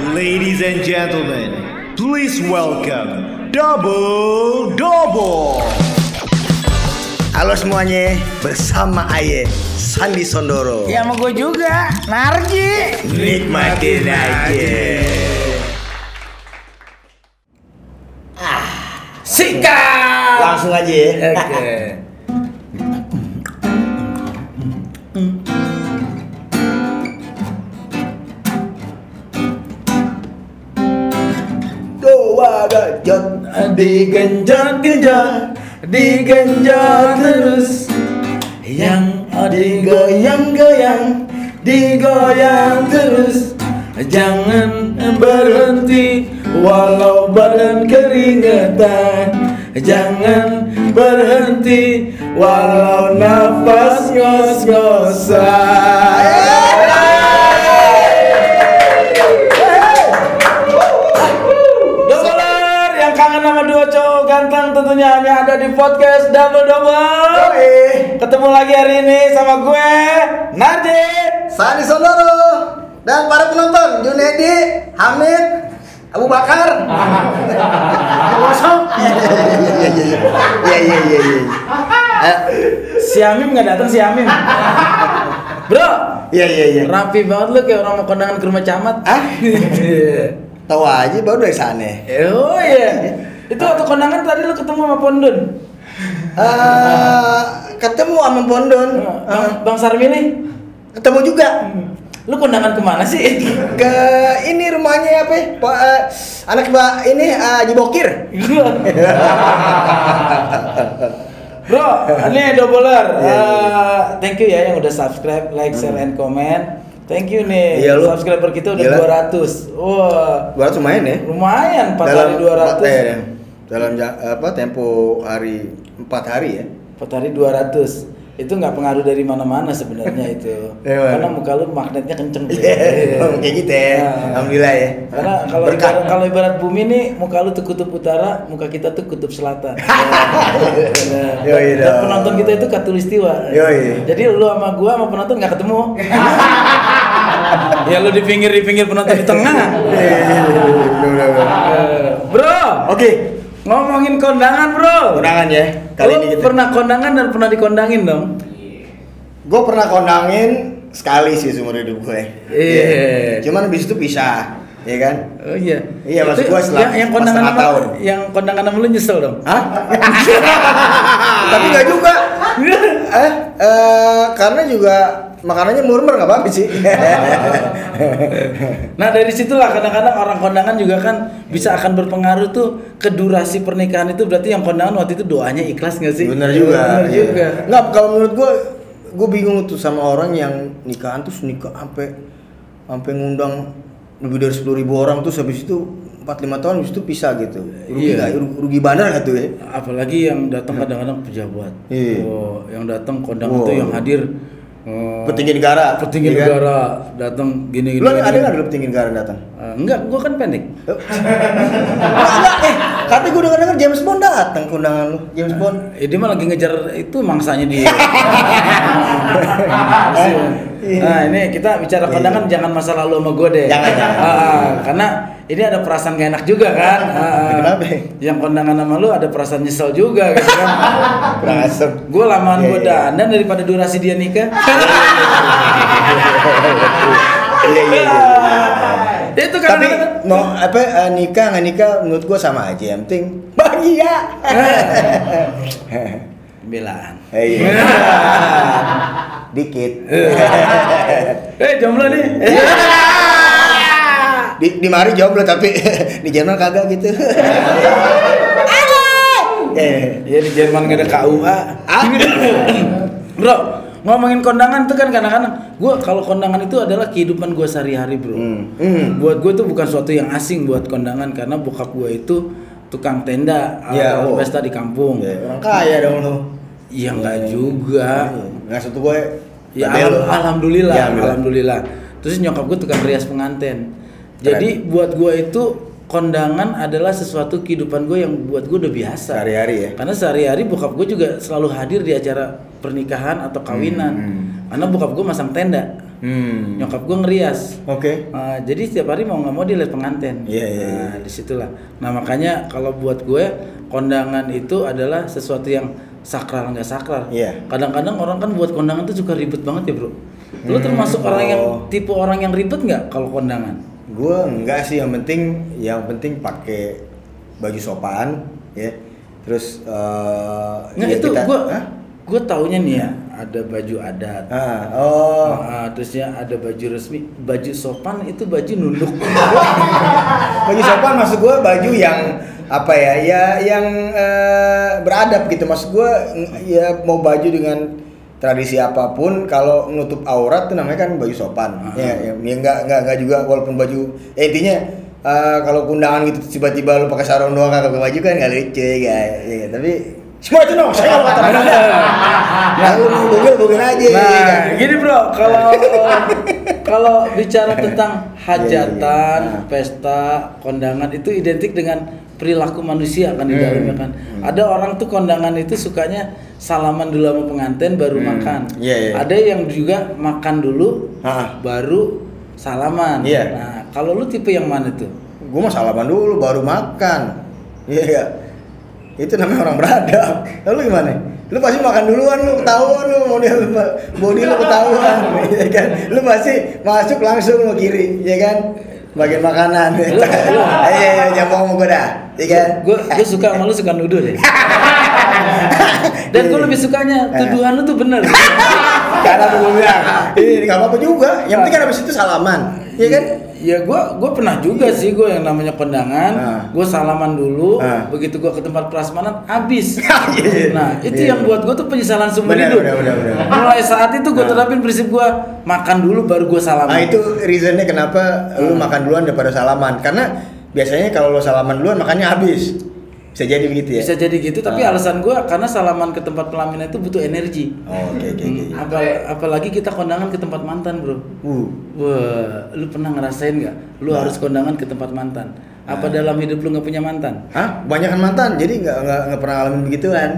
Ladies and gentlemen, please welcome Double Double. Halo semuanya, bersama Aye Sandi Sondoro. Ya sama gue juga, Narji. Nikmatin aja. Sikat. Langsung aja ya. Oke. Doa gajot Digenjot-genjot, digenjot terus. Yang digoyang-goyang, digoyang terus. Jangan berhenti walau badan keringetan. Jangan berhenti walau nafas ngos-ngosan. Tentunya hanya ada di podcast Double Double. Ketemu lagi hari ini sama gue, Nardi. Sandi Sondoro dan para penonton Junedi, Hamid, Abu Bakar. Iya iya iya. Iya iya iya iya. Eh, Si nggak datang si Amim. Bro, Iya iya iya. rapi banget lu kayak orang mau kondangan ke rumah camat. Ah? Tahu aja baru dari sana. oh iya. Itu waktu kondangan tadi lu ketemu sama Pondon. Eh, ketemu sama Pondon. Bang, Eh, Bang Sarmi nih. ketemu juga Lu kondangan ke mana sih? ke ini rumahnya apa? ya? Pak eh, anak mbak ini eh, Haji Bokir. Bro, ini doubler. Iya, Eh, thank you ya yang udah subscribe, like, share, and comment. Thank you nih. Iya, lu. Subscriber kita udah Gila. 200. Wah, Buat lumayan ya. lumayan 4 dalam hari 200. empat- eh, dalam apa tempo hari empat hari ya. 4 hari 200. Itu nggak pengaruh dari mana-mana sebenarnya itu. Iya. Karena muka lu magnetnya kenceng. Bro. Iya, kayak gitu ya. Nah. Alhamdulillah ya. Karena kalau ibarat, kalau ibarat bumi nih muka lu tuh kutub utara, muka kita tuh kutub selatan. Nah, dan dong. penonton kita itu katulistiwa. Yoi. Jadi lu sama gua sama penonton nggak ketemu. ya lu di pinggir di pinggir penonton di tengah. Iya, iya, iya, iya. Eh, Bro, Oke, ngomongin kondangan, Bro. undangan ya. Kali Lu ini kita. pernah kondangan dan pernah dikondangin dong? Gue pernah kondangin sekali sih seumur hidup gue. Iya. Cuman habis itu pisah, ya kan? Oh iya. Iya, maksud gua setelah- yang, yang kondangan tahun. yang kondangan sama lu nyesel dong. Hah? Tapi nggak juga. Eh, eh, karena juga makanannya murmur nggak apa-apa sih. Nah dari situlah kadang-kadang orang kondangan juga kan bisa akan berpengaruh tuh ke durasi pernikahan itu berarti yang kondangan waktu itu doanya ikhlas nggak sih? Bener juga. Bener iya. juga. Nggak, kalau menurut gue, gue bingung tuh sama orang yang nikahan tuh nikah sampai sampai ngundang lebih dari sepuluh ribu orang tuh habis itu empat lima tahun habis itu pisah gitu. Rugi Iya. nggak? Rugi, bandar nggak tuh ya? Apalagi yang datang kadang-kadang pejabat. Iya. Oh, yang datang kondangan Wow. tuh yang hadir eh, Petinggi negara. petinggi iya kan? negara datang gini-gini. Lu ada nggak dulu petinggi negara datang? Eh, enggak, gua kan pendek. Enggak, enggak, eh, katanya gue denger-denger James Bond datang ke undangan lu. James Bond. Eh, dia mah lagi ngejar itu mangsanya dia. Iya. nah ini kita bicara kondangan jangan masa lalu sama gue deh. Jangan, jangan. Ah, karena ini ada perasaan gak enak juga kan. Kenapa? Yang kondangan sama lu ada perasaan nyesel juga gitu kan. Kurang asem. gue lamaan Iya, gue iya. dandan daripada durasi dia nikah. Iya iya iya. itu Tapi kadang-kadang mau apa eh, nikah nggak nikah menurut gua sama aja yang penting bahagia. Belaan. Eh, iya. Dikit. Eh jomblo nih. Di, di mari jomblo tapi di Jerman kagak gitu. Eh, Iya di Jerman gak ada KUA. bro, ngomongin kondangan tuh kan kadang-kadang gue kalau kondangan itu adalah kehidupan gue sehari-hari bro. Hmm. Hmm. Buat gue tuh bukan suatu yang asing buat kondangan karena bokap gue itu tukang tenda Ya, alat oh. pesta di kampung. Ya, orang kaya dong lu. Iya enggak juga. Nggak satu gue. Ya alham- alhamdulillah, Ya, alhamdulillah. alhamdulillah. Terus nyokap gue tukang rias pengantin. Jadi buat gue itu kondangan adalah sesuatu kehidupan gue yang buat gue udah biasa. Sehari-hari ya. Karena sehari-hari bokap gue juga selalu hadir di acara pernikahan atau kawinan. Hmm, Karena bokap gue masang tenda. Hmm. Nyokap gue ngerias. Oke. Uh, jadi setiap hari mau nggak mau dia lihat pengantin. Iya, iya, Nah, iya. di situlah. Nah makanya kalau buat gue kondangan itu adalah sesuatu yang sakral nggak sakral. Iya. Kadang-kadang orang kan buat kondangan tuh suka ribet banget ya bro. Lu Hmm, termasuk orang yang oh. tipe orang yang ribet nggak kalau kondangan? Gue enggak sih, yang penting yang penting pakai baju sopan, ya. Terus eh Nggak ya itu kita- gue gue taunya nih ya ada baju adat. Ah, oh. Ah, terusnya ada baju resmi, baju sopan itu baju nunduk. baju sopan maksud gue baju yang apa ya ya yang eh, beradab gitu maksud gue ya mau baju dengan tradisi apa pun kalau menutup aurat tuh namanya kan baju sopan Ah. ya, ya, ya nggak nggak nggak juga walaupun baju eh, intinya eh, kalau kundangan gitu tiba-tiba lu pakai sarung doang kagak pakai baju kan nggak lucu ya, ya, tapi semua itu dong saya nggak kata nah lu bugil bugil aja ya Nah, kan? gini bro, kalau kalau bicara tentang hajatan, iya. pesta, kondangan itu identik dengan perilaku manusia kan di Hmm, dalamnya kan. Ada orang tuh kondangan itu sukanya salaman dulu sama pengantin baru Hmm, makan. iya, iya. Ada yang juga makan dulu Ah. baru salaman. Iya. Nah, kalau lu tipe yang mana tuh? gue mah salaman dulu baru makan iya iya. itu namanya orang beradab lalu gimana lu pasti makan duluan lu ketahuan lu model body lu ketahuan ya kan lu pasti masuk langsung lu kiri ya kan bagian makanan ayo jangan sama gue dah ya kan Gue gue suka sama lu suka nuduh deh. Dan gue lebih sukanya tuduhan lu tuh bener. karena gue bilang ini nggak apa-apa juga yang penting kan habis itu salaman ya kan Ya gue gue pernah juga sih gue yang namanya kondangan, Ah. gue salaman dulu, Ah. begitu gue ke tempat prasmanan habis. Iya. nah itu Iya. yang buat gue tuh penyesalan seumur hidup. Mulai saat itu gue Ah. terapin prinsip gue makan dulu baru gue salaman. Nah itu reasonnya kenapa lu makan duluan daripada salaman Karena biasanya kalau lu salaman duluan makannya habis Bisa jadi begitu ya? Bisa jadi gitu, tapi Ah. alasan gue karena salaman ke tempat pelaminan itu butuh energi. Oh oke oke oke Hmm, apa- apalagi kita kondangan ke tempat mantan bro. Uh, Wah, lu pernah ngerasain nggak? Lu Nah. harus kondangan ke tempat mantan. Apa Nah. dalam hidup lu nggak punya mantan? Hah? Banyak kan mantan, jadi nggak nggak pernah ngalamin begituan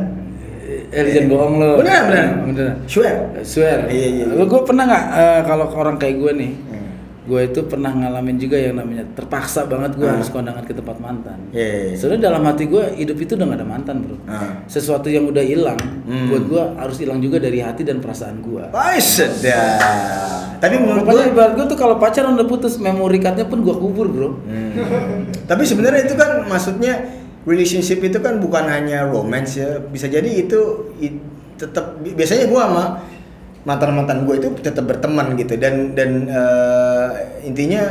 Eh, jangan bohong lo. Bener bener Bener. Swear Swear. Iya, iya, iya. Lu gue pernah nggak eh, kalau orang kayak gue nih. Gue itu pernah ngalamin juga yang namanya terpaksa banget gue Ah. harus kondangan ke tempat mantan. Iya, iya, iya. Soalnya dalam hati gue hidup itu udah gak ada mantan bro. Ah. Sesuatu yang udah hilang, Hmm. buat gue harus hilang juga dari hati dan perasaan gue. Sedap Tapi menurut gue ibarat gue tuh kalau pacaran udah putus, memory cardnya pun gue kubur bro. Hmm. Tapi sebenarnya itu kan maksudnya relationship itu kan bukan hanya romance ya. Bisa jadi itu i- tetap bi- biasanya gua sama mantan-mantan gue itu tetap berteman gitu dan dan eh, intinya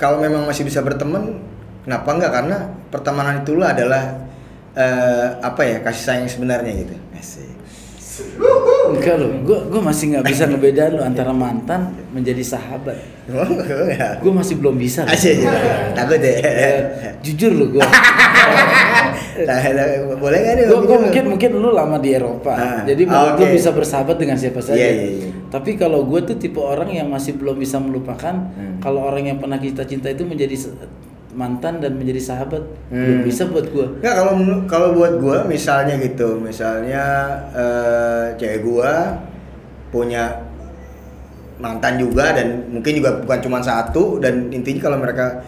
kalau memang masih bisa berteman kenapa enggak karena pertemanan itulah adalah eh, apa ya kasih sayang sebenarnya gitu. Asik. Enggak loh, gue gue masih nggak bisa ngebedain lo antara mantan menjadi sahabat. Enggak? Gue masih belum bisa. Asik. Takut ya. Eh, jujur lo gue. Nah, boleh nggak nih? gue begini? mungkin mungkin lu lama di Eropa Ah, jadi menurut oke. lu bisa bersahabat dengan siapa saja Iya, iya, iya. tapi kalau gue tuh tipe orang yang masih belum bisa melupakan Hmm. kalau orang yang pernah kita cinta itu menjadi mantan dan menjadi sahabat Hmm. belum bisa buat gue Nggak kalau kalau buat gua misalnya gitu, misalnya eh, cewek gua punya mantan juga dan mungkin juga bukan cuma satu dan intinya kalau mereka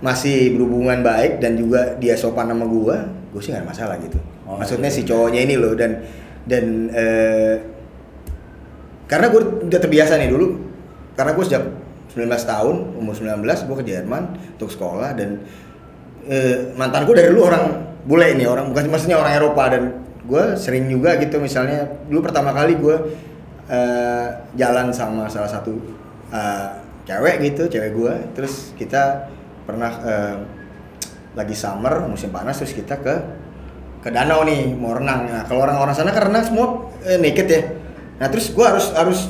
masih berhubungan baik dan juga dia sopan sama gua, gua sih nggak ada masalah gitu. Oh, Maksudnya iya. si cowoknya ini loh dan dan eh, karena gue udah terbiasa nih dulu karena gue sejak 19 tahun umur 19 gue ke Jerman untuk sekolah dan eh, mantanku dari dulu orang bule ini orang bukan maksudnya orang Eropa dan gue sering juga gitu misalnya dulu pertama kali gue eh, jalan sama salah satu eh, cewek gitu cewek gue terus kita pernah eh, lagi summer musim panas terus kita ke ke danau nih mau renang. Nah kalau orang-orang sana kan renang semua eh, naked ya. Nah terus gue harus harus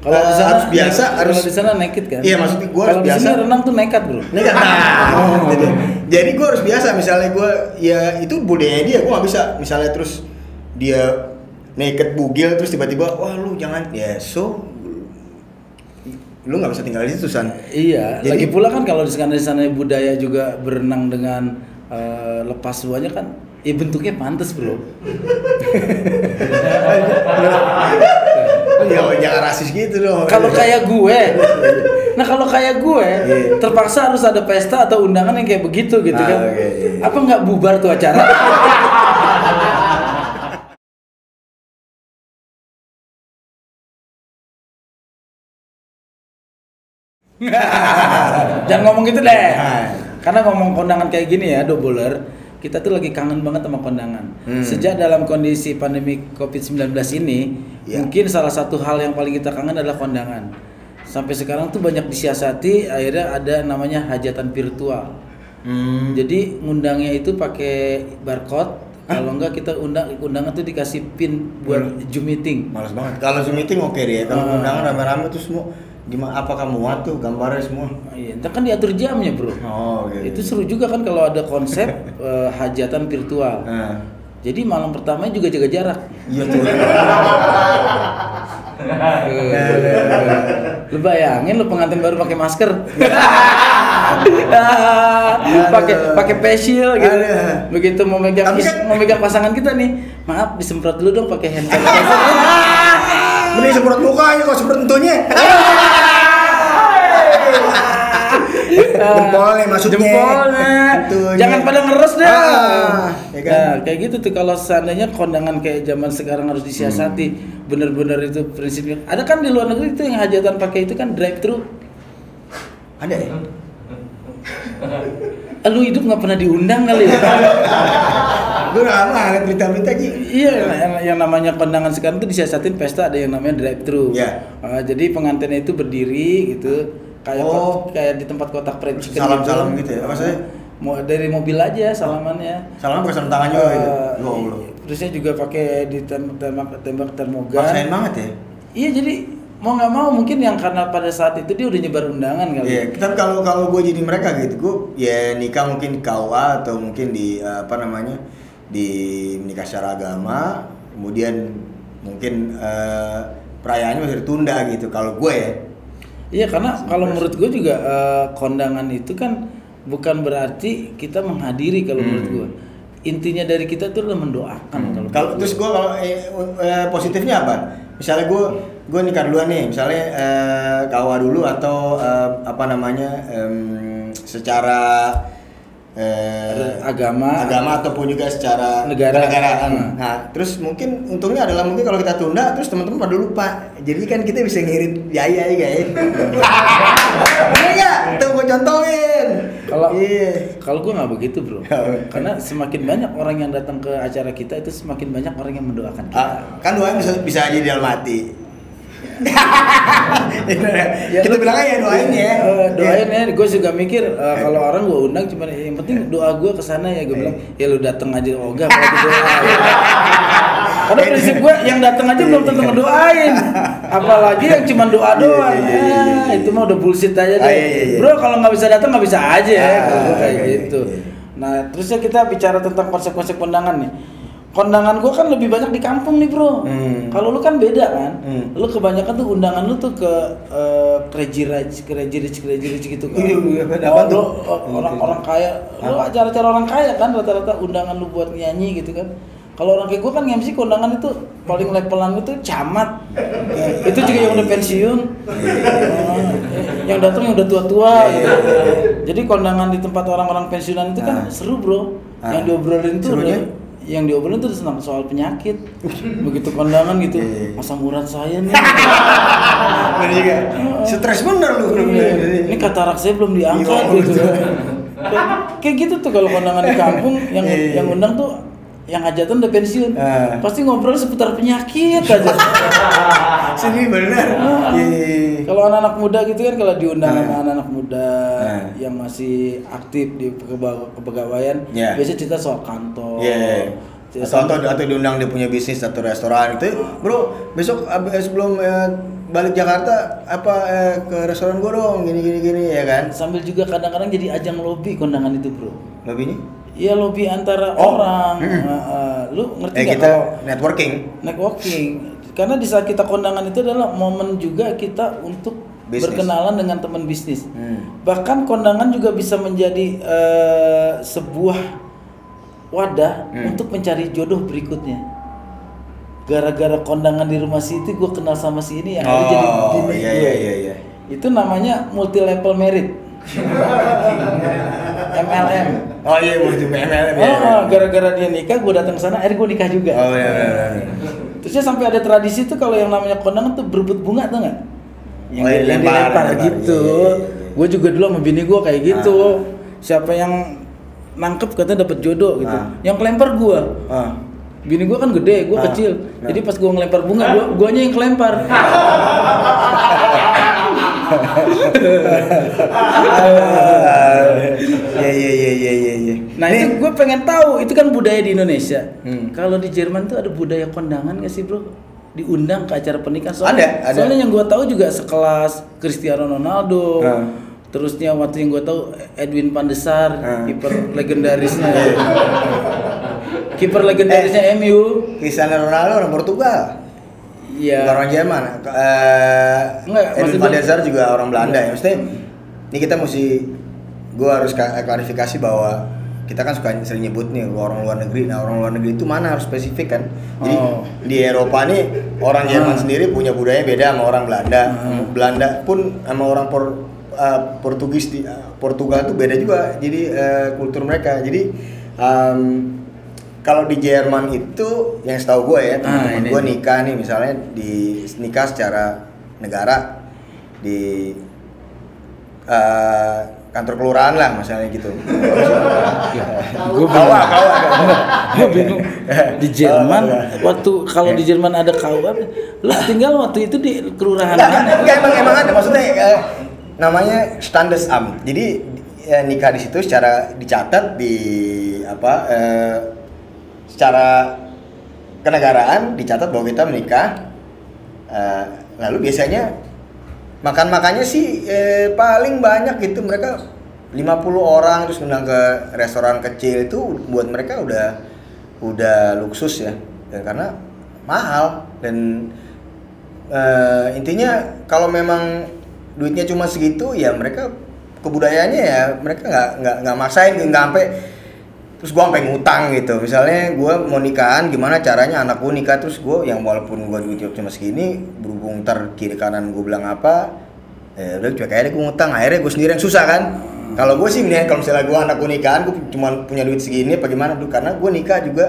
kalau sana harus biasa kalau harus di sana naked kan? Iya, maksudnya gua harus biasa. renang tuh nekat bro. Ini kan nah, gitu. jadi gue harus biasa misalnya gue ya itu budayanya dia gue nggak bisa. Misalnya terus dia naked bugil terus tiba-tiba wah lu jangan. Ya so lu nggak bisa tinggal di situ san iya Jadi- lagi pula kan kalau di sana di sana budaya juga berenang dengan eh, lepas semuanya kan ya bentuknya pantas bro Ya jangan rasis gitu dong. Kalau kayak gue, nah kalau kayak gue, Iya. terpaksa harus ada pesta atau undangan yang kayak begitu gitu Ah, kan. oke, iya. Apa nggak bubar tuh acara? Jangan ngomong gitu deh. Nah. Karena ngomong kondangan kayak gini ya, doubler, kita tuh lagi kangen banget sama kondangan. Hmm. Sejak dalam kondisi pandemi Covid-19 ini, Ya. mungkin salah satu hal yang paling kita kangen adalah kondangan. Sampai sekarang tuh banyak disiasati, akhirnya ada namanya hajatan virtual. Hmm. Jadi ngundangnya itu pakai barcode. Kalau enggak kita undang undangan tuh dikasih pin buat Hmm. Zoom meeting. Males banget. Kalau Zoom meeting oke deh. Kalau Ah. undangan rame-rame tuh semua gimana apakah muat tuh gambarnya semua? Iya, entar kan diatur jamnya, Bro. Oh, oke. Itu seru juga kan kalau ada konsep eh, hajatan virtual. Nah. Jadi malam pertama juga jaga jarak. Iya tuh. lu bayangin lu pengantin baru pakai masker. pakai pakai facial gitu. Aduh. Begitu mau megang kan- mau megang pasangan kita nih, maaf disemprot dulu dong pakai hand sanitizer. Mending semprot mukanya kok semprot entunya. Jempolnya maksudnya. Jempolnya. Entunya. Jangan pada ngeres dah. Ah, ya kan? Nah, kayak gitu tuh kalau seandainya kondangan kayak zaman sekarang harus disiasati, Hmm. bener-bener itu prinsipnya. Ada kan di luar negeri itu yang hajatan pakai itu kan drive thru. Ada ya? Ah, Lu hidup nggak pernah diundang kali ya? Gue udah lama ngeliat berita-berita Ji. Iya, yang, yang namanya kondangan sekarang tuh disiasatin pesta ada yang namanya drive thru. Iya. jadi pengantinnya itu berdiri gitu, kayak Oh. kot- kayak di tempat kotak fried chicken Salam-salam gitu ya? Maksudnya? Mau dari mobil aja salamannya. Salam pakai sarung tangan juga gitu. Eh, Ya Allah. Terusnya juga pakai ditembak tembak termogan. Maksain banget ya. Iya jadi mau nggak mau mungkin yang karena pada saat itu dia udah nyebar undangan kali. Iya, tapi kalau kalau gue jadi mereka gitu, gue ya nikah mungkin di KUA atau mungkin di eh, apa namanya di nikah secara agama, kemudian mungkin eh, perayaannya masih ditunda gitu. Kalau gue ya, Iya karena kalau menurut gue juga eh, kondangan itu kan bukan berarti kita menghadiri kalau menurut gue. Intinya dari kita itu adalah mendoakan kalau. kalau menurut terus gue. kalau eh, eh, positifnya apa? Misalnya gue gue nikah duluan nih, misalnya eh, KUA dulu atau eh, apa namanya em, secara eh, agama, agama ataupun juga secara Negara. kenegaraan. Hmm. Nah, terus mungkin untungnya adalah mungkin kalau kita tunda terus teman-teman pada lupa. Jadi kan kita bisa ngirit biaya ya guys. Iya enggak? Tuh gue contohin. Kalau iya. kalau gue nggak begitu bro, karena semakin banyak orang yang datang ke acara kita itu semakin banyak orang yang mendoakan kita. Ah, kan doain bisa bisa aja di dalam hati. Ya, kita lu- bilang aja doain ya. Eh, doain ya, gue juga mikir eh, kalau orang gue undang cuma yang penting doa gue ke sana ya gue bilang ya lu dateng aja ogah apalagi doa. Karena prinsip gue yang dateng aja belum tentu ngedoain, apalagi yang cuma doa doang. Iya, iya, iya, iya, Ah, itu mah udah bullshit aja deh. Ah, iya, iya, iya. Bro kalau nggak bisa datang nggak bisa aja ya, Ah, kalau kayak iya, iya, gitu. iya. Nah terusnya kita bicara tentang konsep-konsep kondangan nih. Kondangan gue kan lebih banyak di kampung nih bro. Hmm. Kalau lu kan beda kan. Hmm. Lu kebanyakan tuh undangan lu tuh ke eh, crazy rich, crazy rich, crazy rich gitu kan. Iya, iya, apa tuh? lu, oh, orang-orang kaya, lu acara-acara orang kaya kan rata-rata undangan lu buat nyanyi gitu kan. Kalau orang kayak gue kan MC kondangan itu paling levelan itu camat. itu juga yang udah pensiun. Yang datang yang udah tua-tua gitu. Jadi kondangan di tempat orang-orang pensiunan itu kan seru, Bro. Yang diobrolin tuh Serunya? Yang diobrolin tuh tentang soal penyakit. Begitu kondangan gitu, Iya, iya. masa urat saya nih. Bener juga. Stres bener lu. Iya. Ini katarak saya belum diangkat gitu. Kayak, gitu tuh kalau kondangan di kampung yang yang undang tuh yang hajatan udah pensiun. Pasti ngobrol seputar penyakit aja. Sini bener. Ah. Iya, kalau anak-anak muda gitu kan kalau diundang Ah. sama anak-anak muda Ah. yang masih aktif di kepegawaian, Iya. biasanya cerita soal kantor. Iya. Cerita Atau, atau, atau diundang dia punya bisnis atau restoran itu, bro besok ab- eh, sebelum eh, balik Jakarta apa eh, ke restoran gua dong gini gini gini ya kan? sambil juga kadang-kadang jadi ajang lobby kondangan itu, Bro. Lebihnya? Iya lobby antara Oh. orang. Mm-mm. Uh, uh, lu ngerti Eh kita kalau networking. networking? Karena di saat kita kondangan itu adalah momen juga kita untuk Bisnis. berkenalan dengan teman bisnis. Hmm. Bahkan kondangan juga bisa menjadi eh, sebuah wadah Hmm. untuk mencari jodoh berikutnya. gara-gara kondangan di rumah si itu gue kenal sama si ini yang jadi Oh, bini iya, iya, iya, iya. Itu namanya multi level merit. MLM. Oh iya, di MLM ya. Oh, gara-gara dia nikah, gue datang ke sana, akhirnya gue nikah juga. Oh iya, iya, iya. Terusnya sampai ada tradisi tuh kalau yang namanya kondangan tuh berebut bunga tuh nggak? Yang, Oh, yang yang dilempar, dilempar dilempar. gitu. Iya, iya, iya. Gue juga dulu sama bini gue kayak gitu. Ah. Siapa yang nangkep katanya dapat jodoh gitu. Ah. Yang kelempar gue. Ah. Bini gue kan gede, gue Ah. kecil. Nah. Jadi pas gue ngelempar bunga, gue guanya yang kelempar. Iya, iya, iya, iya, iya, iya. Nah Nih, itu gue pengen tahu, itu kan budaya di Indonesia. Hmm. Kalau di Jerman tuh ada budaya kondangan gak sih bro? Diundang ke acara pernikahan? Ada, ada. Soalnya yang gue tahu juga sekelas Cristiano Ronaldo. Hmm. Terusnya waktu yang gue tahu Edwin Pandesar, Hmm. kiper legendarisnya. kiper legendarisnya MU. Cristiano Ronaldo orang Portugal. Iya. Orang Jerman. Eh, Enggak, Edwin maksud van gua- der Sar juga orang Belanda ya. Maksudnya ini kita mesti gua harus ka- klarifikasi bahwa kita kan suka sering nyebut nih orang luar negeri. Nah, orang luar negeri itu mana harus spesifik kan. Jadi Oh. di Eropa nih orang Jerman Ah. sendiri punya budaya beda sama orang Belanda. Ah. Belanda pun sama orang Por- eh, Portugis di eh, Portugal tuh beda juga. Jadi eh, kultur mereka. Jadi em, kalau di Jerman itu yang setahu gue ya Ah, teman-teman ini. gue nikah nih misalnya di nikah secara negara di eh, kantor kelurahan lah misalnya gitu. Gue Kawah, kawah. gue bingung di Jerman Oh, iya. waktu kalau di Jerman ada KUA lu tinggal waktu itu di kelurahan Enggak, mana enggak, emang emang ada maksudnya eh, namanya Standesamt. Jadi ya, nikah di situ secara dicatat di apa eh, secara kenegaraan dicatat bahwa kita menikah. Eh, lalu biasanya makan makannya sih eh, paling banyak gitu mereka 50 orang terus undang ke restoran kecil itu buat mereka udah udah luksus ya. Dan karena mahal dan eh, intinya kalau memang duitnya cuma segitu ya mereka kebudayaannya ya mereka nggak nggak nggak maksain nggak sampai terus gua sampai ngutang gitu. Misalnya gua mau nikahan gimana caranya anak gua nikah? Terus gua yang walaupun gua duitnya cuma segini berhubung ntar kiri kanan gua bilang apa ya udah cuek akhirnya gua ngutang. Akhirnya gua sendiri yang susah kan? Kalau gua sih mendingan kalau misalnya gua anak gua nikahan gua cuma punya duit segini apa gimana? Dulu karena gua nikah juga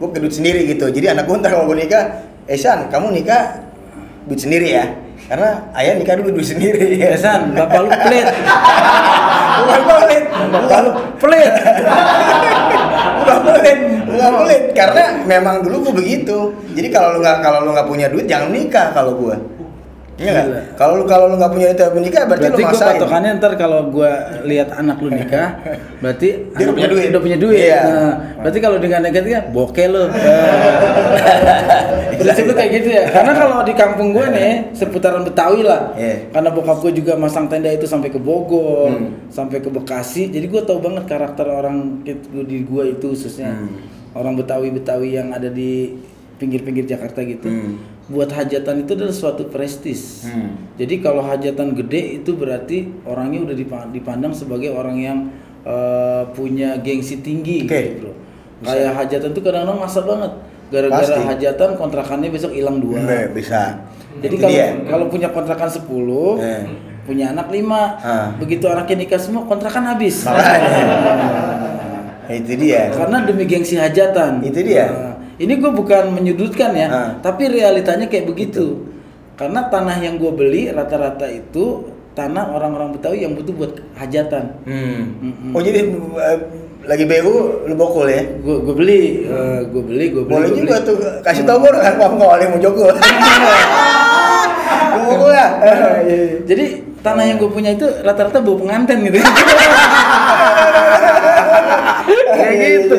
gua ke duit sendiri gitu. Jadi anak gua ntar kalau gua nikah eh San kamu nikah duit sendiri ya? Karena ayah nikah dulu duit sendiri. Ya Esan, bapak lu pelit. bukan pelit. Bapak lu pelit. Bukan pelit bukan pelit karena memang dulu gua begitu jadi kalau lu nggak kalau lu nggak punya duit jangan nikah kalau gua iya nggak kalau lu kalau lu nggak punya duit nikah berarti, Berarti lu gue maksain patokannya ntar kalau gue lihat anak lu nikah, berarti Dia udah punya duit. Udah punya duit. Iya. Nah, berarti kalau dengan negatifnya bokeh lu. Prinsip lu kayak gitu ya. Karena kalau di kampung gue nih seputaran Betawi lah. Iya. Karena bokap gue juga masang tenda itu sampai ke Bogor, Hmm. sampai ke Bekasi. Jadi gue tahu banget karakter orang di gue itu khususnya Hmm. orang Betawi Betawi yang ada di pinggir-pinggir Jakarta gitu. Hmm. Buat hajatan itu adalah suatu prestis. Hmm. Jadi kalau hajatan gede itu berarti orangnya udah dipa- dipandang sebagai orang yang eh, punya gengsi tinggi Oke. gitu, Bro. Kayak hajatan tuh kadang-kadang masa banget. Gara-gara hajatan kontrakannya besok hilang dua. Nggak, bisa Jadi Itu kalau dia. kalau punya kontrakan 10, Eh. punya anak 5. Ah. Begitu anaknya nikah semua kontrakan habis. Makanya. itu dia Karena demi gengsi hajatan. Itu dia. Nah, ini gue bukan menyudutkan ya, Ah. tapi realitanya kayak begitu. Karena tanah yang gue beli rata-rata itu tanah orang-orang Betawi yang butuh buat hajatan. hmm. Mm-mm. oh jadi eh, lagi BU lu bokul ya Gue gue beli, gue beli, gue beli. boleh gua juga beli. tuh kasih tau gue kan kamu kalau ada yang mau jokul Gua bokul ya Jadi tanah yang gue punya itu rata-rata bau pengantin gitu. Kayak gitu.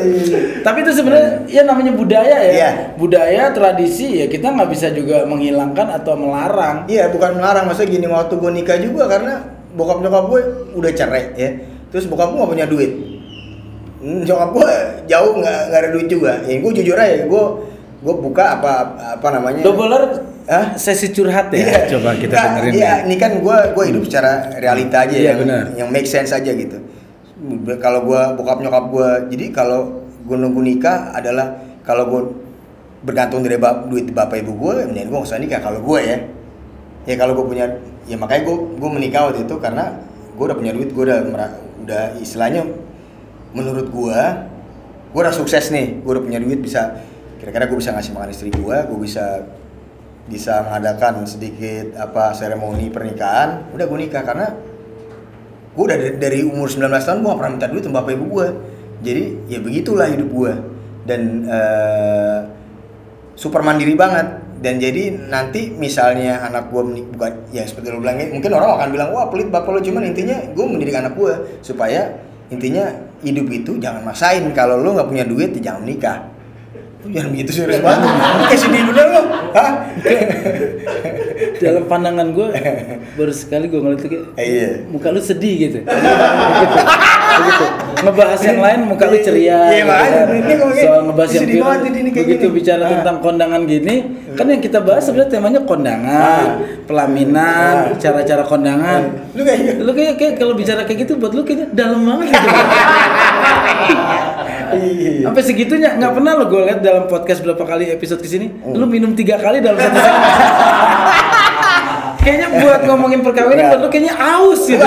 Tapi itu sebenarnya ya namanya budaya ya. Iya. Budaya, tradisi ya kita nggak bisa juga menghilangkan atau melarang. Iya bukan melarang maksudnya gini waktu gue nikah juga karena bokap nyokap gue udah cerai ya terus bokap gue gak punya duit Hmm, nyokap gue jauh nggak nggak ada duit juga ya gue jujur aja gue gue buka apa apa namanya Doubler Hah? sesi curhat ya. Iya. Coba kita Nggak, dengerin. Iya, ya. ini kan gue gue hidup secara realita aja Iya, yang benar. yang make sense aja gitu. Kalau gue bokap nyokap gue, jadi kalau gue nunggu nikah adalah kalau gue bergantung dari bap, duit bapak ibu gue mendingan gue nggak usah nikah kalau gue ya ya kalau gue punya ya makanya gue gue menikah waktu itu karena gue udah punya duit gue udah udah istilahnya menurut gue gue udah sukses nih. Gue udah punya duit bisa kira-kira gue bisa ngasih makan istri gue gue bisa bisa mengadakan sedikit apa seremoni pernikahan udah gue nikah. Karena gue udah dari, dari umur 19 tahun gue gak pernah minta duit sama bapak ibu gue jadi ya begitulah hidup gue dan eh, super mandiri banget. Dan jadi nanti misalnya anak gue bukan ya seperti lo bilang mungkin orang akan bilang wah pelit bapak lo cuman intinya gue mendidik anak gue supaya intinya hidup itu jangan maksain. Kalau lo nggak punya duit ya jangan nikah. Lu jangan begitu serius banget. Lu kayak sedih bener lo Hah? dalam pandangan gue baru sekali gue ngeliat tuh kayak iya. muka lu sedih gitu begitu ngebahas yang lain muka lu ceria Iya, gitu kan. Soal ngebahas yang film, begitu gini. bicara Ah. tentang kondangan gini kan yang kita bahas sebenarnya temanya kondangan pelaminan cara-cara kondangan Lu kayak lu kayak, kayak kalau bicara kayak gitu buat lu kayaknya dalam banget gitu Iya. sampai segitunya nggak pernah lo gue lihat dalam podcast berapa kali episode ke sini Hmm. lu minum tiga kali dalam satu kayaknya buat ngomongin perkawinan buat lu kayaknya aus gitu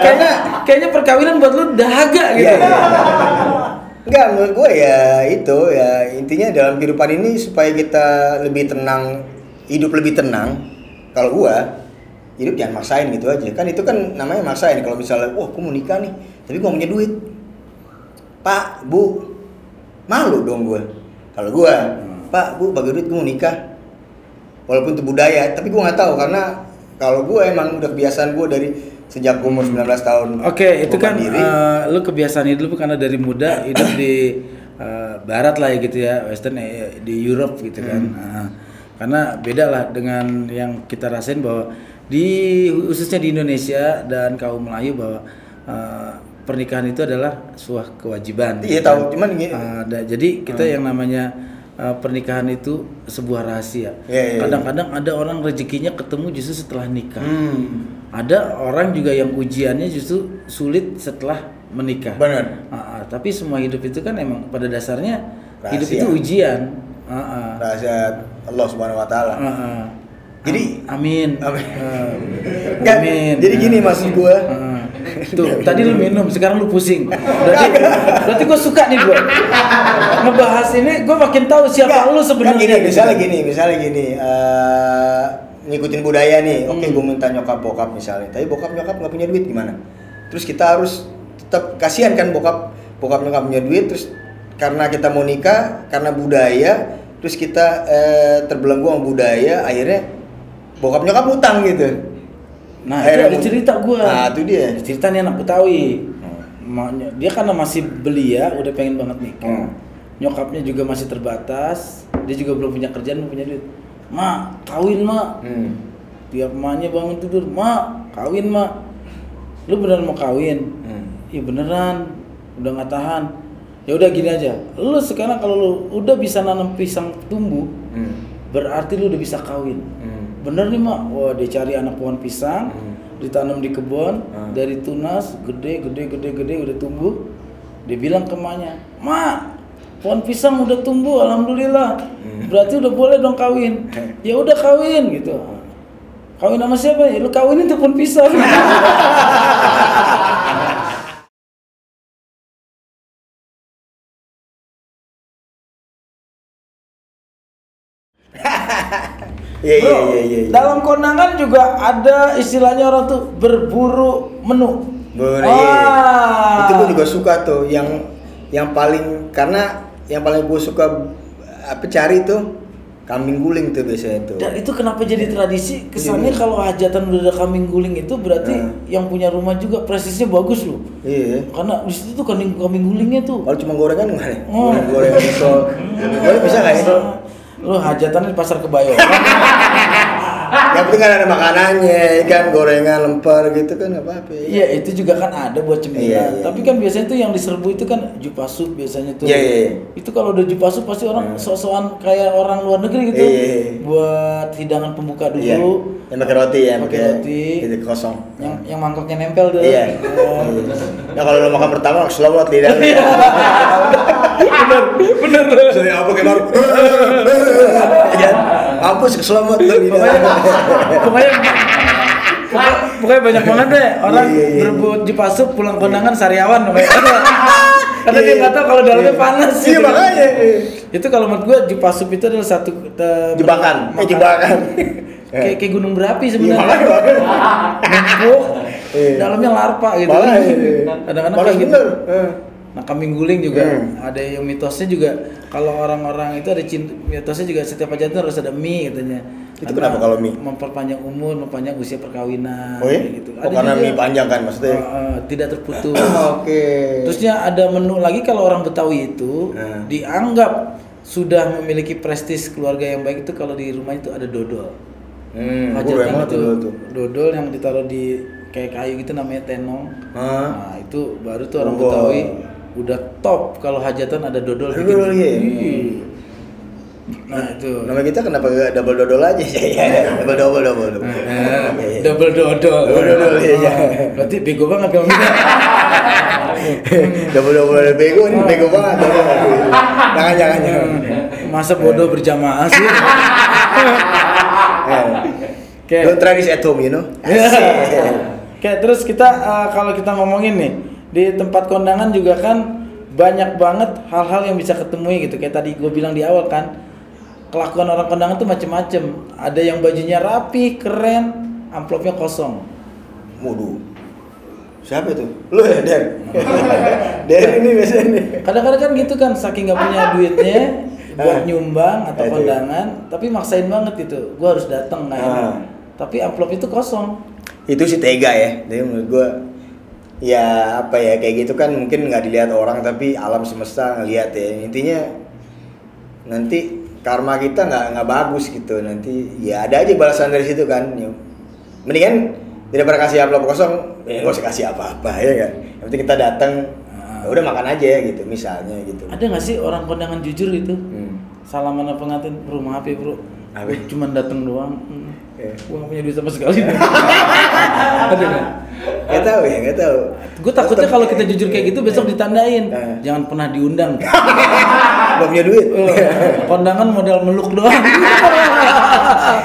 kayaknya kayaknya perkawinan buat lu dahaga gitu Iya, iya. Enggak, menurut gue ya itu ya intinya dalam kehidupan ini supaya kita lebih tenang, hidup lebih tenang. Kalau gua hidup jangan maksain gitu aja. Kan itu kan namanya maksain. Kalau misalnya, wah, aku mau nikah nih, tapi nggak punya duit. Pak, Bu, malu dong gua. Kalau gua, Pak, Bu, bagi duit gua mau nikah. Walaupun itu budaya, tapi gua nggak tahu karena kalau gua emang udah kebiasaan gua dari sejak gua umur 19 tahun. Oke, itu gua kan mandiri. eh, lu kebiasaan hidup lu karena dari muda hidup di eh, barat lah ya gitu ya, western eh, di Europe gitu kan. Hmm. Nah, karena beda lah dengan yang kita rasain bahwa di khususnya di Indonesia dan kaum Melayu bahwa eh, pernikahan itu adalah sebuah kewajiban. Iya gitu tahu, kan. cuman gini. Eh, da- jadi kita yang namanya eh, pernikahan itu sebuah rahasia. Iya, iya, iya. Kadang-kadang ada orang rezekinya ketemu justru setelah nikah. Hmm. Ada orang juga yang ujiannya justru sulit setelah menikah. Benar. Ah, ah, tapi semua hidup itu kan emang pada dasarnya hidup Rahasia. itu ujian. Ah, ah. rahasia Allah Subhanahu wa taala. Ah, ah. Jadi- Am- amin. Amin. Amin. jadi gini maksud gua. Ah, ah. Tuh, tadi lu minum, sekarang lu pusing. Berarti berarti gua suka nih gua. Ngebahas ini gua makin tahu siapa lu Kan sebenarnya. gini, gitu. misalnya gini, misalnya gini, eh, ngikutin budaya nih. Oke, Hmm. gua minta nyokap bokap misalnya. Tapi bokap nyokap nggak punya duit gimana? Terus kita harus tetap kasihan kan bokap bokap nyokap punya duit terus karena kita mau nikah karena budaya terus kita eh, terbelenggu sama budaya akhirnya bokap nyokap utang gitu. Nah, itu Akhirnya ada mau- cerita gua. Nah, itu dia. Cerita nih anak Betawi. Maknya- Dia karena masih belia, udah pengen banget nikah. Hmm. Nyokapnya juga masih terbatas. Dia juga belum punya kerjaan, belum punya duit. Mak, kawin mak. Hmm. Tiap emaknya bangun tidur, mak, kawin mak. Lu beneran mau kawin? Hmm. Iya beneran, udah nggak tahan. Ya udah gini aja. Lu sekarang kalau lu udah bisa nanam pisang tumbuh, Hmm. berarti lu udah bisa kawin. Hmm. Bener nih mak, wah dia cari anak pohon pisang, Hmm. ditanam di kebun, Hmm. dari tunas, gede, gede, gede, gede, udah tumbuh. Dia bilang ke emaknya, mak, pohon pisang udah tumbuh, alhamdulillah. Hmm. Berarti udah boleh dong kawin. Ya udah kawin gitu. Kawin sama siapa? Ya lu kawinin tuh pohon pisang. Iya iya iya iya. iya. dalam kondangan juga ada istilahnya orang tuh berburu menu. Boleh. Wah. Itu gue juga suka tuh yang yang paling karena yang paling gue suka apa cari tuh kambing guling tuh biasanya tuh. Dan itu kenapa jadi tradisi? Kesannya Iya. kalau hajatan udah ada kambing guling itu berarti Hmm. yang punya rumah juga prestisnya bagus loh. Iya. Karena di situ tuh kambing kambing gulingnya tuh. Kalau cuma gorengan nggak nih? Oh. Goreng goreng risol. Boleh bisa nggak ya? Lu hajatan di pasar kebayoran. Yang penting kan ada makanannya, kan gorengan lempar gitu kan apa apa. Iya itu juga kan ada buat cemilan. Iya, iya. Tapi kan biasanya tuh yang diserbu itu kan jupa sup biasanya tuh. Iya, iya, iya. Itu kalau udah jupa sup pasti orang sok-sokan kayak orang luar negeri gitu. Iya, iya, iya. Buat hidangan pembuka dulu. Iya. Yang pakai roti ya, Pakai roti. Gitu kosong. Yang yang mangkoknya nempel tuh. Iya. Oh. Nah kalau lo makan pertama selamat lidah. bener bener Saya apa kayak baru. Mampus selamat lo lidah. pokoknya pokoknya pokoknya- banyak banget deh orang Iya, iya, iya. berebut Jipasuk pulang kondangan sariawan karena dia Iya, nggak tahu kalau dalamnya iya. panas Iya makanya. itu kalau menurut gua Jipasuk itu adalah satu eh, Jebakan, eh jebakan. kayak kayak gunung berapi Iya sebenarnya numpuk Iya. dalamnya larva gitu kadang-kadang kayak gitu. Eh. Nah kambing guling juga Hmm. ada yang mitosnya juga kalau orang-orang itu ada cinta mitosnya juga setiap hajatan harus ada mie katanya. Itu kenapa kalau mie? Memperpanjang umur, memperpanjang usia perkawinan. Oh iya? gitu. Oh, karena mie panjang kan maksudnya? Eh, eh, tidak terputus. Oke. Terusnya ada menu lagi kalau orang Betawi itu Hmm. dianggap sudah memiliki prestis keluarga yang baik itu kalau di rumah itu ada dodol. Hmm, Hajatan itu tuh. dodol yang ditaruh di kayak kayu gitu namanya tenong. Hah? Nah, itu baru tuh orang Wow. Betawi udah top kalau hajatan ada dodol bikin. dodol, iya. Ih. Nah, itu. Nama kita kenapa gak double dodol aja? Iya, double double double. double. Eh, Iya, iya. double dodol. Double dodol, iya, iya. Berarti bego banget gitu. double double ada bego ini bego banget. Jangan jangan jangan. Masa bodoh berjamaah sih? Eh, Kayak Don't try this at home, you know. Kayak terus kita eh, kalau kita ngomongin nih di tempat kondangan juga kan banyak banget hal-hal yang bisa ketemu gitu. Kayak tadi gue bilang di awal kan kelakuan orang kondangan tuh macem-macem. Ada yang bajunya rapi, keren, amplopnya kosong. Waduh. Siapa itu? Lu ya, Der? Der ini biasanya nih. Kadang-kadang kan gitu kan saking nggak punya duitnya buat Ah. nyumbang atau Itu. kondangan, tapi maksain banget gitu. Gue harus datang nggak enak. Ah. Tapi amplop itu kosong. Itu sih tega ya. Jadi menurut gua ya apa ya kayak gitu kan mungkin nggak dilihat orang tapi alam semesta ngelihat ya. Intinya nanti karma kita nggak nggak bagus gitu nanti ya ada aja balasan dari situ kan Ya, mendingan daripada kasih amplop kosong ya nggak usah kasih apa-apa ya kan yang penting kita datang Ah. ya udah makan aja gitu misalnya gitu Ada nggak sih orang kondangan jujur gitu? Hmm. Salaman pengantin, bro maaf ya bro, cuma datang doang. Hmm. Gue gak punya duit sama sekali. Ada nggak? Nggak tahu ya nggak tahu Gue takutnya kalau kita jujur kayak gitu besok ditandain, Eh. jangan pernah diundang. nggak punya duit Eh, kondangan modal meluk doang.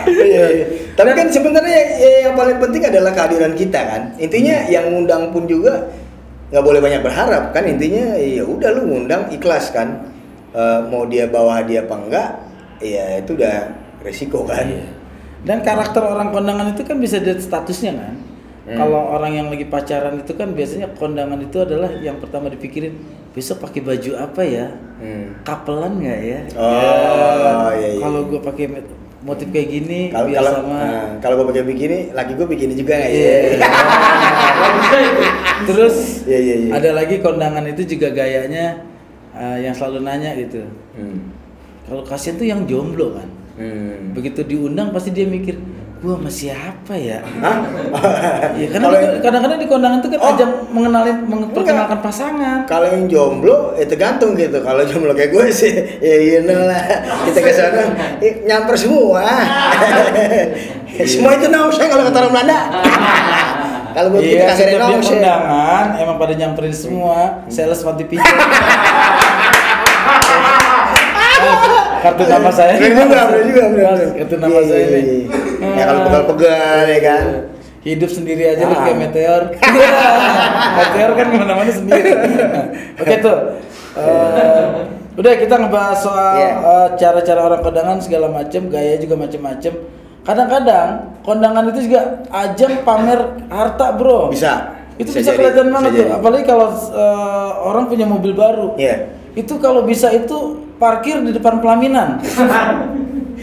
Iya, iya. Tapi kan sebenarnya ya, ya, yang paling penting adalah kehadiran kita kan. Intinya yang ngundang pun juga nggak boleh banyak berharap kan. Intinya ya udah lu ngundang ikhlas kan. Eh, mau dia bawa hadiah apa enggak, ya itu udah resiko kan. Iya. Dan karakter orang kondangan itu kan bisa dilihat statusnya kan. Hmm. Kalau orang yang lagi pacaran itu kan biasanya kondangan itu adalah yang pertama dipikirin besok pakai baju apa ya? Hmm. Kapelan nggak ya? Oh, Ya. iya, iya. Kalau gue pakai motif kayak gini Kalau biar kalau sama. nah, kalau gue pakai bikini, laki gue bikini juga nggak ya? Terus Iya, iya, iya. ada lagi kondangan itu juga gayanya eh, yang selalu nanya gitu. Hmm. Kalau kasihan tuh yang jomblo kan. Hmm. Begitu diundang pasti dia mikir, gua sama siapa ya? Hah? Iya, karena kadang-kadang di kondangan itu kan Oh. ajang mengenalin memperkenalkan pasangan. Kalau yang jomblo, ya tergantung gitu. Kalau jomblo kayak gue sih, ya you know lah. Kita ke sana, nyamper semua. semua itu nausnya kalau kata orang Belanda. kalau gue kita Iya, kasih nausnya. kondangan emang pada nyamperin semua, sales panti pijat. Kartu nama saya. Bener juga, bener juga, Kartu nama Iya, saya iya, nih. iya. Ya, kalau pegal-pegal, ya kan. Hidup sendiri aja lu Ah. kayak meteor. meteor kan ke mana-mana sendiri. Oke tuh. Eh, udah kita ngebahas soal Iya. eh, cara-cara orang kondangan segala macem, gaya juga macem-macem. Kadang-kadang kondangan itu juga ajang pamer harta bro. Bisa. Itu Bisa bisa, kelihatan banget tuh. Apalagi kalau eh, orang punya mobil baru. Iya. Itu kalau bisa itu parkir di depan pelaminan.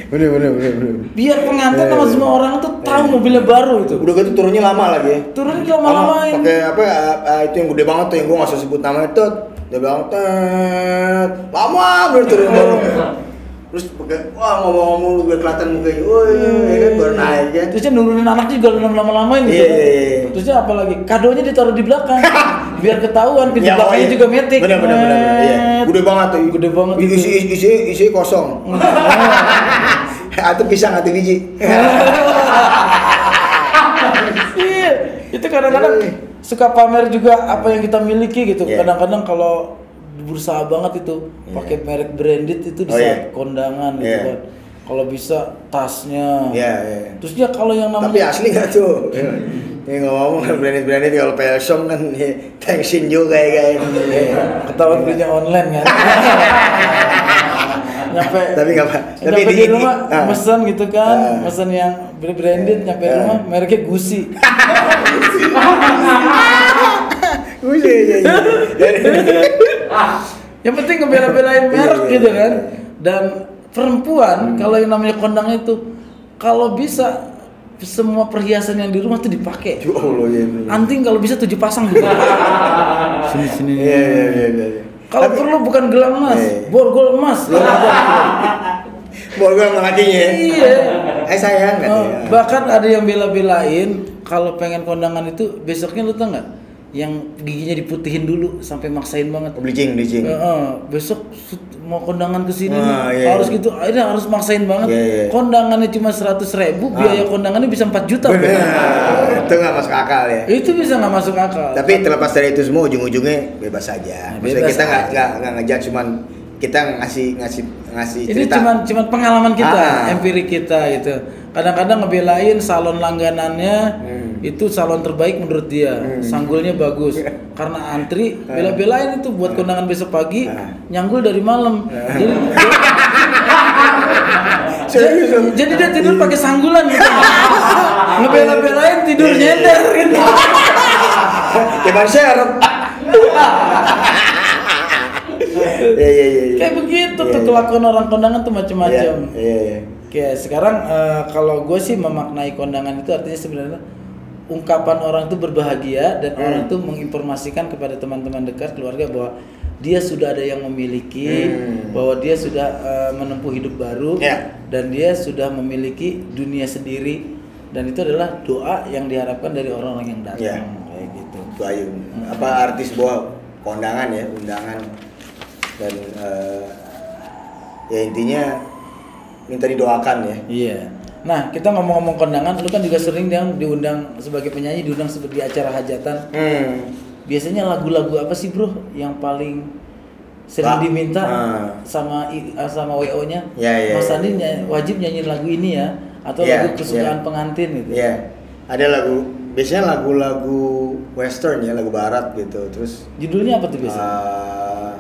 Bener, bener, bener, bener. Biar pengantin sama semua orang tuh tahu mobilnya baru itu. Udah gitu turunnya lama lagi. Turun Lama, lama-lamain. pakai apa ah, itu yang gede banget tuh yang gue nggak usah sebut namanya tuh dia bilang tet lama bener turun baru terus pakai wah ngomong-ngomong lu gue kelihatan mukanya woi ya kan baru naik aja Terusnya nurunin anak juga lama-lamain gitu. Iya, kan. iya, iya. Terusnya apa lagi? Kadonya ditaruh di belakang. Biar ketahuan pintu Ya, oh belakangnya iya. juga metik. bener bener bener bener, iya gede banget tuh Gede banget isi isi isi, isi kosong atau pisang atau biji Iya. Itu kadang-kadang suka pamer juga apa yang kita miliki gitu. Kadang-kadang kalau berusaha banget itu Iya. pakai merek branded itu di Oh, saat iya. kondangan gitu Iya. kan. Kalau bisa tasnya. Iya, iya. Terus dia kalau yang namanya Tapi asli nggak tuh? Ini ngomong branded-branded kalau Pelsom kan ya, tensin juga ya kayak. ketahuan belinya online kan. nyampe Tapi nggak apa. Tapi nyampe di di- rumah ah. mesen gitu kan, Ah. mesen yang branded nyampe Ah. rumah mereknya Gucci. Wih, iya, iya, iya. Yang penting ngebela-belain merek Iya, iya, gitu iya. kan. Dan perempuan kalau yang namanya kondang itu kalau bisa semua perhiasan yang di rumah tuh dipakai. Ya Allah ya. iya. Anting kalau bisa tujuh pasang gitu. sini sini. Iya, iya, iya, iya. iya. Kalau perlu bukan gelang emas, Iya. borgol emas. Mau gue melatinya ya. iya. Eh sayang kan Oh, ya. bahkan ada yang bela-belain kalau pengen kondangan itu besoknya lu tau nggak? Yang giginya diputihin dulu sampai maksain banget. Bleaching, bleaching. Eh, eh, besok mau kondangan ke sini Ah, nih, iya, harus gitu akhirnya harus maksain banget Iya, iya. kondangannya cuma 100 ribu biaya kondangannya bisa 4 juta bro. Benar. Itu nggak masuk akal ya. itu bisa nggak masuk akal Tapi terlepas dari itu semua ujung-ujungnya bebas saja. Nah, Maksudnya bebas kita nggak nggak nggak ngejat cuman kita ngasih ngasih ngasih ini cerita. cuman cuman pengalaman kita Ah. empirik kita itu kadang-kadang ngebelain salon langganannya Hmm. Itu salon terbaik menurut dia sanggulnya bagus karena antri bela-belain itu buat kondangan besok pagi nyanggul dari malam jadi jadi, jadi dia tidur pakai sanggulan gitu ngebela-belain tidur nyender gitu Cuman share. Iya iya iya. iya. kayak begitu Iya, tuh iya. kelakuan orang kondangan tuh macem-macem Iya iya. iya. Oke, sekarang eh, kalau gue sih memaknai kondangan itu artinya sebenarnya ungkapan orang itu berbahagia dan Hmm. orang itu menginformasikan kepada teman-teman dekat keluarga bahwa dia sudah ada yang memiliki, Hmm. bahwa dia sudah eh, menempuh hidup baru Ya. dan dia sudah memiliki dunia sendiri dan itu adalah doa yang diharapkan dari orang-orang yang datang Ya. kayak gitu. Itu aja. Apa arti sebuah kondangan ya, undangan dan eh, ya intinya minta didoakan ya. Iya. Nah, kita ngomong-ngomong kondangan, lu kan juga sering yang diundang sebagai penyanyi, diundang seperti acara hajatan. Hmm. Biasanya lagu-lagu apa sih bro yang paling sering diminta ah. sama ah, sama WO-nya? Ya, ya, Mas ya. Andi ny- wajib nyanyiin lagu ini ya atau Ya, lagu kesukaan ya. pengantin gitu. Iya. Ada lagu biasanya lagu-lagu western ya, lagu barat gitu. Terus Judulnya apa tuh biasanya? uh,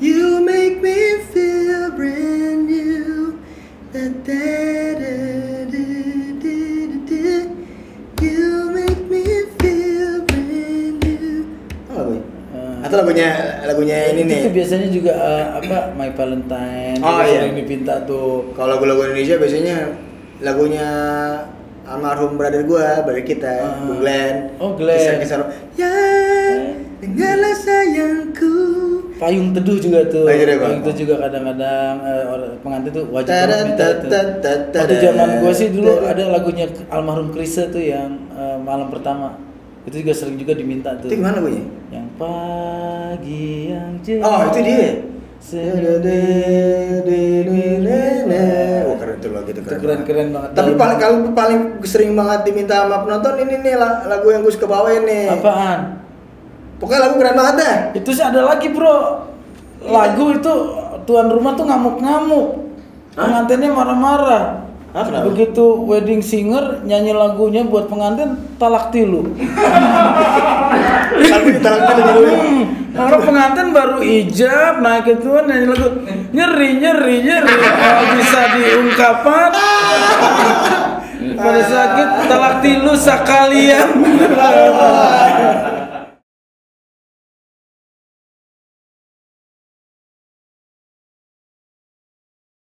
You make me feel brand new. You make me feel brand new. Oh, lagu Eh, Atau lagunya lagunya ini itu nih. tuh biasanya juga eh, apa My Valentine Oh, iya. sering dipinta tuh. Kalau lagu-lagu Indonesia biasanya lagunya almarhum brother gua, brother kita. Bung Glenn. Oh, Glenn. Kisah-kisah Ya, dengarlah sayangku. Payung teduh juga tuh. Payung teduh, Payung Bang. teduh juga kadang-kadang orang pengantin tuh wajib minta tada, Waktu zaman gue sih dulu ada lagunya almarhum Krisa tuh yang eh, malam pertama. Itu juga sering juga diminta tuh. Itu gimana lagunya? Yang pagi yang cerah. Oh, itu dia. Wah keren tuh lagu itu Itu keren. keren-keren banget. Tapi paling kalau paling sering banget diminta sama penonton ini nih la- lagu yang gue suka bawain nih. Apaan? Pokoknya lagu keren banget dah. Itu sih ada lagi bro. Lagu itu tuan rumah tuh ngamuk-ngamuk. Pengantinnya marah-marah. Kenapa? Begitu wedding singer nyanyi lagunya buat pengantin talak tilu. Lagu. Hmm, Orang pengantin baru ijab naik ke tuan nyanyi lagu nyeri nyeri nyeri Kalau bisa diungkapkan pada sakit talak tilu sekalian.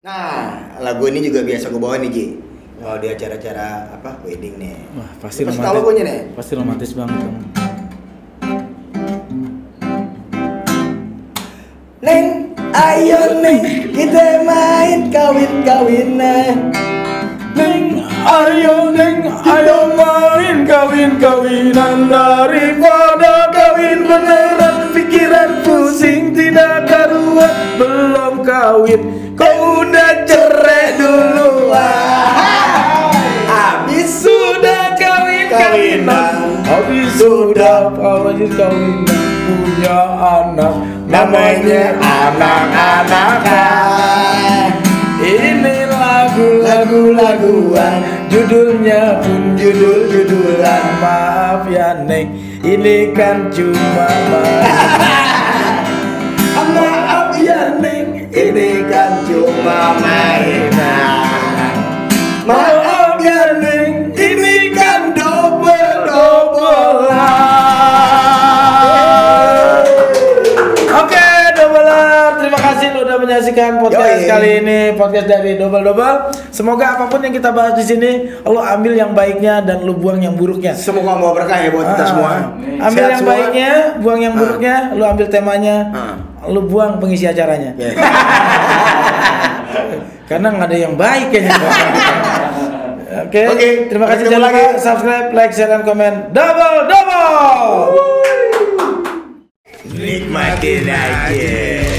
Nah, lagu ini juga biasa gue bawain nih Ji. Kalau di acara-acara apa wedding nih. Wah pasti Lu pasti romantis. tahu lagunya nih. Pasti romantis banget. Bang. Neng, ayo neng, kita main kawin-kawinan. Neng, ayo neng, ayo main kawin-kawinan daripada kawin beneran pikiran pusing tidak karuan kawin. Kau udah cerai dulu Abis sudah kawin kawinan. Sudah wajib kawin. Punya anak. Namanya anak-anakan. Ini lagu-lagu laguan judulnya pun judul-judulan. Maaf ya neng. Ini kan cuma main ini kan cuma mainan maaf ya neng ini kan double doublean Oke, doubler, terima kasih lo udah menyaksikan podcast Yoi. kali ini, podcast dari Double Double. Semoga apa pun yang kita bahas di sini, lo ambil yang baiknya dan lo buang yang buruknya. Semoga membawa berkah ya buat kita Ah, semua. Ambil Sehat yang semua. baiknya, buang yang Ah. buruknya, lo ambil temanya, Ah. Lo buang pengisi acaranya. Ya. Karena nggak ada yang baik kayaknya. Oke, Oke, terima kasih jangan lupa lagi. subscribe, like, share, dan komen. Double double. Nikmatin aja.